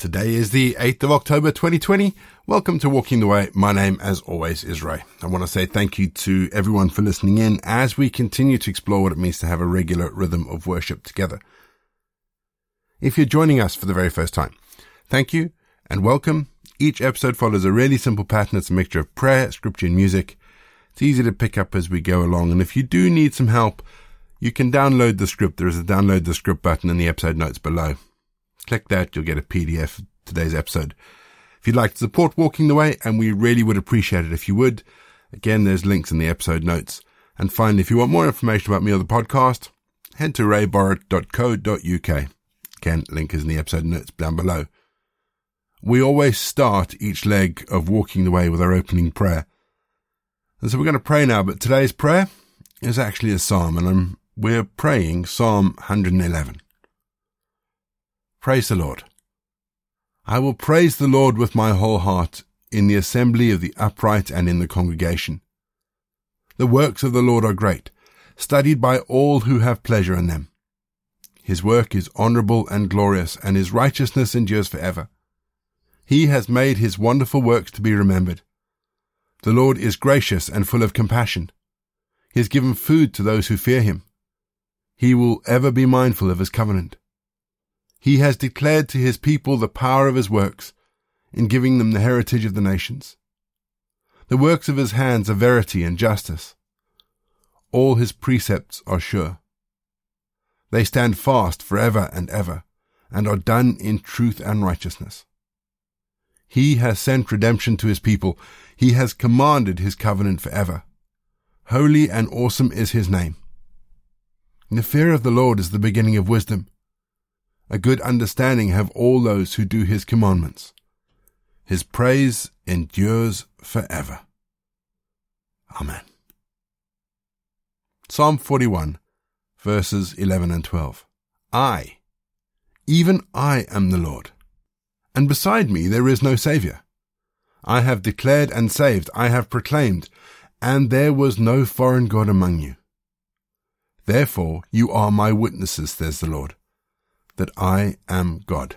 Today is the 8th of October 2020. Welcome to Walking the Way. My name, as always, is Ray. I want to say thank you to everyone for listening in as we continue to explore what it means to have a regular rhythm of worship together. If you're joining us for the very first time, thank you and welcome. Each episode follows a really simple pattern. It's a mixture of prayer, scripture, and music. It's easy to pick up as we go along. And if you do need some help, you can download the script. There is a download the script button in the episode notes below. Click that, you'll get a PDF of today's episode. If you'd like to support Walking the Way, and we really would appreciate it if you would, again, there's links in the episode notes. And finally, if you want more information about me or the podcast, head to rayborrett.co.uk. Again, link is in the episode notes down below. We always start each leg of Walking the Way with our opening prayer. And so we're going to pray now, but today's prayer is actually a psalm, and I'm, we're praying Psalm 111. Praise the Lord. I will praise the Lord with my whole heart in the assembly of the upright and in the congregation. The works of the Lord are great, studied by all who have pleasure in them. His work is honourable and glorious, and his righteousness endures for ever. He has made his wonderful works to be remembered. The Lord is gracious and full of compassion. He has given food to those who fear him. He will ever be mindful of his covenant. He has declared to his people the power of his works in giving them the heritage of the nations. The works of his hands are verity and justice. All his precepts are sure. They stand fast for ever and ever, and are done in truth and righteousness. He has sent redemption to his people. He has commanded his covenant for ever. Holy and awesome is his name. The fear of the Lord is the beginning of wisdom. A good understanding have all those who do his commandments. His praise endures forever. Amen. Psalm 41, verses 11 and 12. I, even I am the Lord, and beside me there is no Saviour. I have declared and saved, I have proclaimed, and there was no foreign God among you. Therefore you are my witnesses, says the Lord that I am God.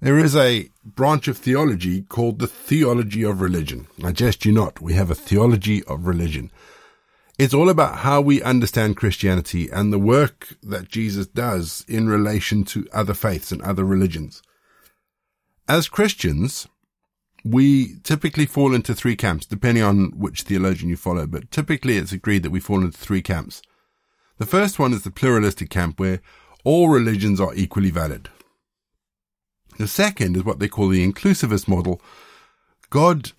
There is a branch of theology called the theology of religion. I jest you not, we have a theology of religion. It's all about how we understand Christianity and the work that Jesus does in relation to other faiths and other religions. As Christians, we typically fall into three camps, depending on which theologian you follow, but typically it's agreed that we fall into three camps. The first one is the pluralistic camp where all religions are equally valid. The second is what they call the inclusivist model. God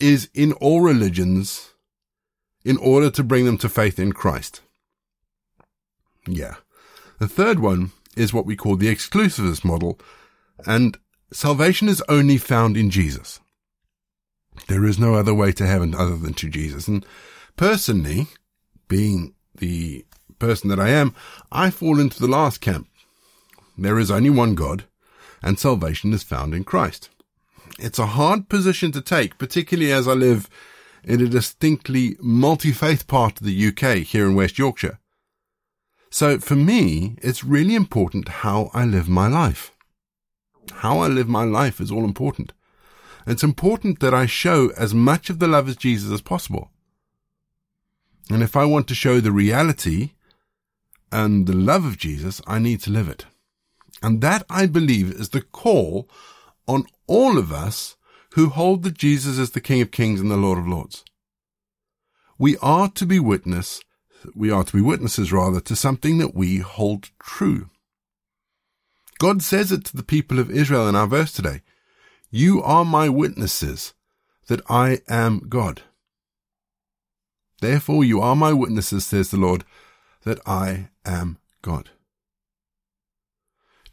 is in all religions in order to bring them to faith in Christ. Yeah. The third one is what we call the exclusivist model, and salvation is only found in Jesus. There is no other way to heaven other than to Jesus. And personally, being the person that I am, I fall into the last camp. There is only one God, and salvation is found in Christ. It's a hard position to take, particularly as I live in a distinctly multi-faith part of the UK here in West Yorkshire. So for me, it's really important how I live my life. How I live my life is all important. It's important that I show as much of the love of Jesus as possible. And if I want to show the reality and the love of Jesus, I need to live it. And that, I believe, is the call on all of us who hold that Jesus is the King of Kings and the Lord of Lords. We are to be witness, we are to be witnesses rather, to something that we hold true. God says it to the people of Israel in our verse today. You are my witnesses that I am God. Therefore you are my witnesses, says the Lord, that I am God.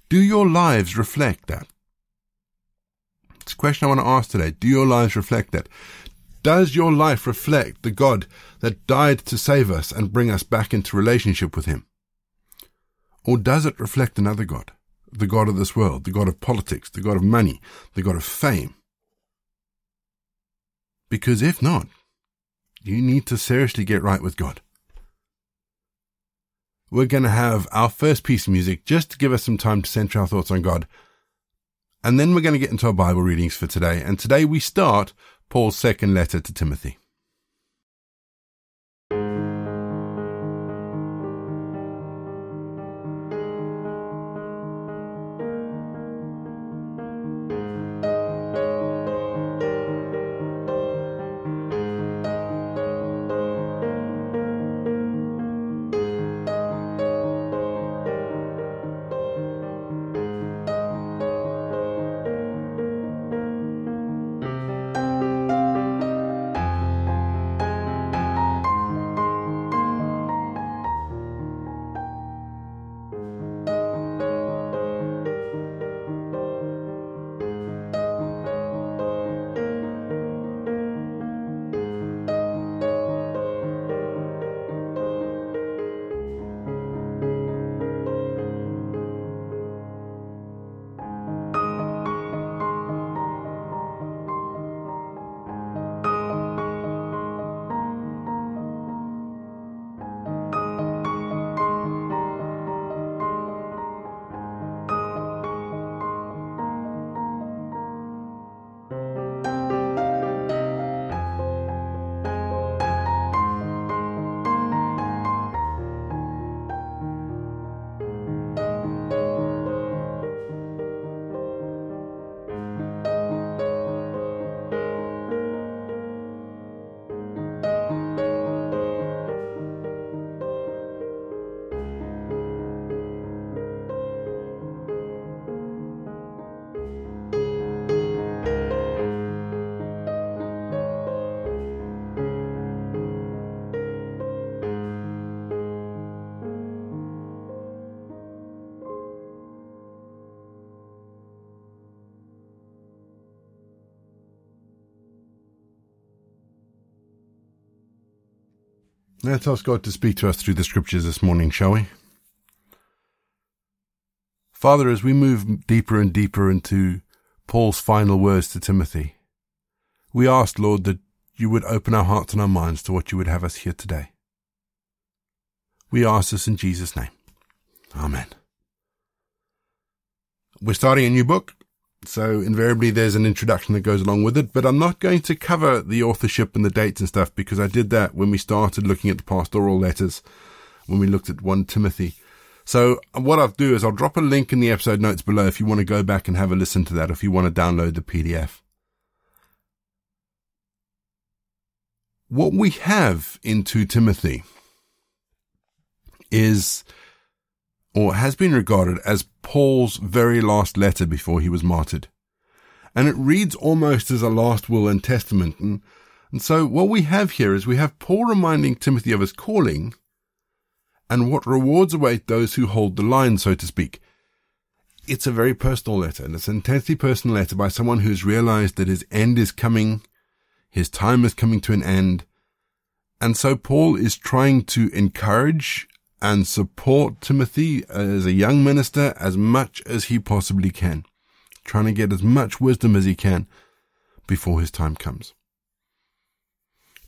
Do your lives reflect that? It's a question I want to ask today. Do your lives reflect that? Does your life reflect the God that died to save us and bring us back into relationship with Him? Or does it reflect another God? The God of this world, the God of politics, the God of money, the God of fame? Because if not, you need to seriously get right with God. We're going to have our first piece of music just to give us some time to center our thoughts on God. And then we're going to get into our Bible readings for today. And today we start Paul's second letter to Timothy. Let's ask God to speak to us through the scriptures this morning, shall we? Father, as we move deeper and deeper into Paul's final words to Timothy, we ask, Lord, that you would open our hearts and our minds to what you would have us hear today. We ask this in Jesus' name. Amen. We're starting a new book, so invariably there's an introduction that goes along with it, but I'm not going to cover the authorship and the dates and stuff because I did that when we started looking at the pastoral letters, when we looked at 1 Timothy. So what I'll do is I'll drop a link in the episode notes below if you want to go back and have a listen to that, if you want to download the PDF. What we have in 2 Timothy is or has been regarded as Paul's very last letter before he was martyred. And it reads almost as a last will and testament. And, and so what we have here is we have Paul reminding Timothy of his calling and what rewards await those who hold the line, so to speak. It's a very personal letter, and it's an intensely personal letter by someone who's realized that his end is coming, his time is coming to an end. And so Paul is trying to encourage and support Timothy as a young minister as much as he possibly can, trying to get as much wisdom as he can before his time comes.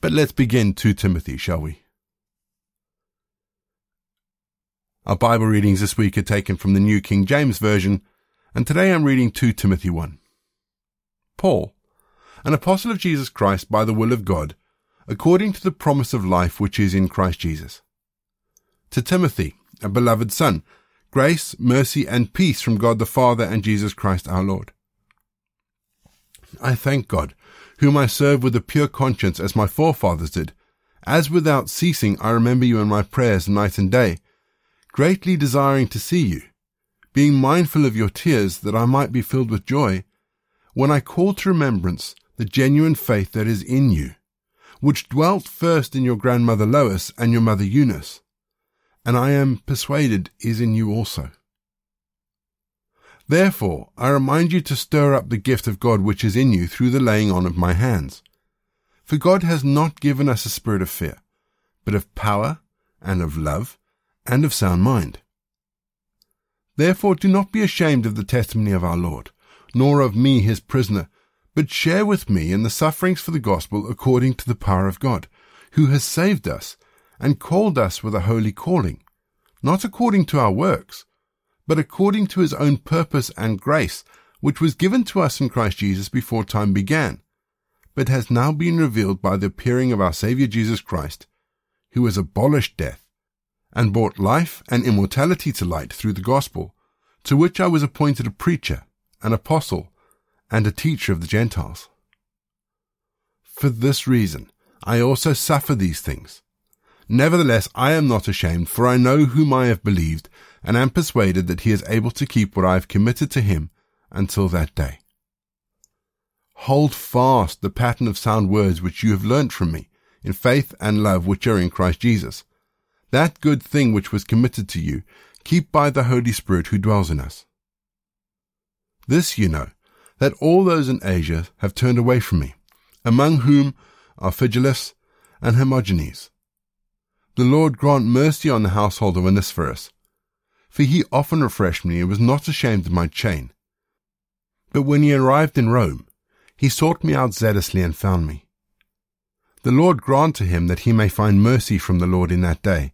But let's begin 2 Timothy, shall we? Our Bible readings this week are taken from the New King James Version, and today I'm reading 2 Timothy 1. Paul, an apostle of Jesus Christ by the will of God, according to the promise of life which is in Christ Jesus to Timothy, a beloved son, grace, mercy, and peace from God the Father and Jesus Christ our Lord. I thank God, whom I serve with a pure conscience as my forefathers did, as without ceasing I remember you in my prayers night and day, greatly desiring to see you, being mindful of your tears that I might be filled with joy, when I call to remembrance the genuine faith that is in you, which dwelt first in your grandmother Lois and your mother Eunice, and I am persuaded is in you also. Therefore, I remind you to stir up the gift of God which is in you through the laying on of my hands. For God has not given us a spirit of fear, but of power, and of love, and of sound mind. Therefore do not be ashamed of the testimony of our Lord, nor of me his prisoner, but share with me in the sufferings for the gospel according to the power of God, who has saved us and called us with a holy calling, not according to our works, but according to his own purpose and grace, which was given to us in Christ Jesus before time began, but has now been revealed by the appearing of our Saviour Jesus Christ, who has abolished death and brought life and immortality to light through the gospel, to which I was appointed a preacher, an apostle, and a teacher of the Gentiles. For this reason, I also suffer these things. Nevertheless, I am not ashamed, for I know whom I have believed, and am persuaded that he is able to keep what I have committed to him until that day. Hold fast the pattern of sound words which you have learnt from me, in faith and love which are in Christ Jesus. That good thing which was committed to you, keep by the Holy Spirit who dwells in us. This you know, that all those in Asia have turned away from me, among whom are Phygelus and Hermogenes. The Lord grant mercy on the household of Onesiphorus, for he often refreshed me and was not ashamed of my chain. But when he arrived in Rome, he sought me out zealously and found me. The Lord grant to him that he may find mercy from the Lord in that day.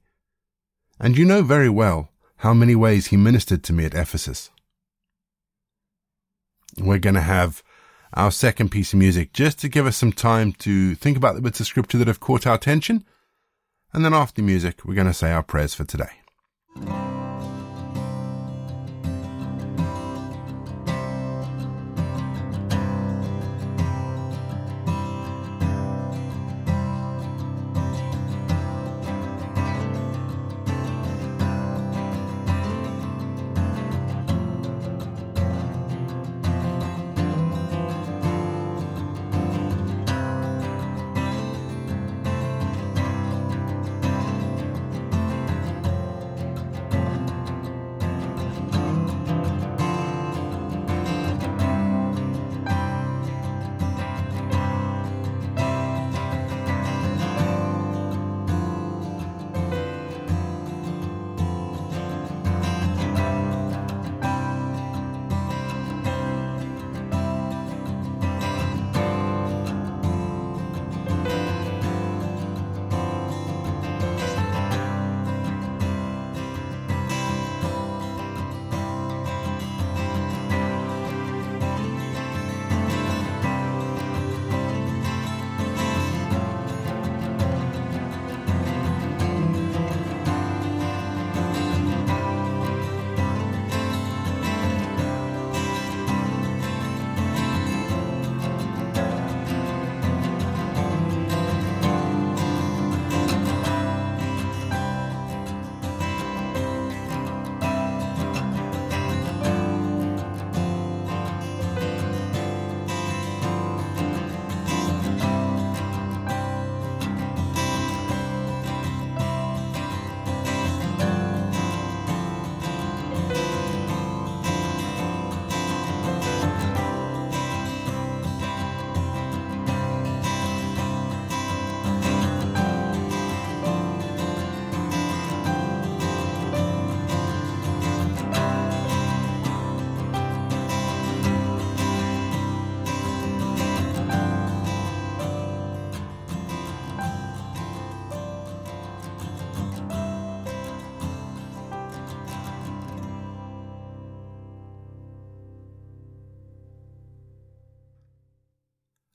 And you know very well how many ways he ministered to me at Ephesus. We're going to have our second piece of music just to give us some time to think about the bits of scripture that have caught our attention and then after the music, we're going to say our prayers for today.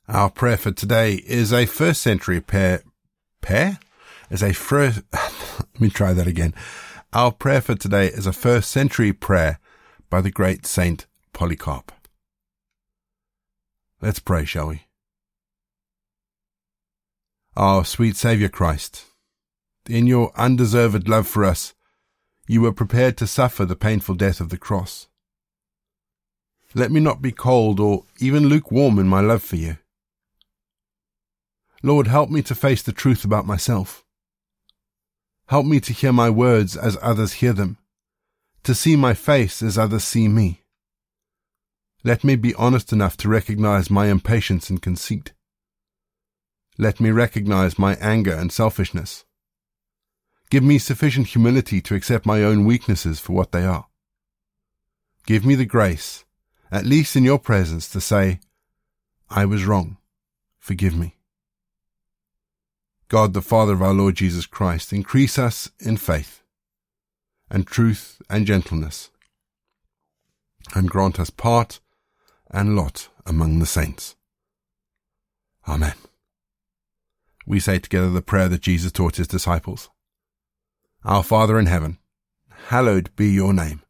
Our prayer for today is a first century prayer. Prayer? Is a first, let me try that again. Our prayer for today is a first century prayer by the great Saint Polycarp. Let's pray, shall we? Our sweet Saviour Christ, in your undeserved love for us, you were prepared to suffer the painful death of the cross. Let me not be cold or even lukewarm in my love for you. Lord, help me to face the truth about myself. Help me to hear my words as others hear them, to see my face as others see me. Let me be honest enough to recognize my impatience and conceit. Let me recognize my anger and selfishness. Give me sufficient humility to accept my own weaknesses for what they are. Give me the grace, at least in your presence, to say, I was wrong. Forgive me. God the Father of our Lord Jesus Christ, increase us in faith and truth and gentleness, and grant us part and lot among the saints. Amen. We say together the prayer that Jesus taught his disciples. Our Father in heaven, hallowed be your name.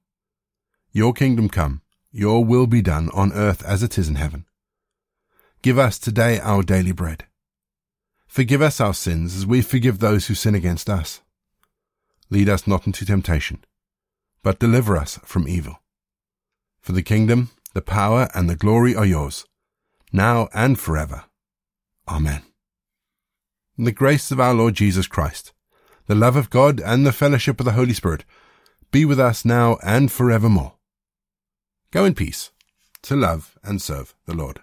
Your kingdom come, your will be done on earth as it is in heaven. Give us today our daily bread. Forgive us our sins as we forgive those who sin against us. Lead us not into temptation, but deliver us from evil. For the kingdom, the power, and the glory are yours, now and forever. Amen. In the grace of our Lord Jesus Christ, the love of God, and the fellowship of the Holy Spirit be with us now and forevermore. Go in peace to love and serve the Lord.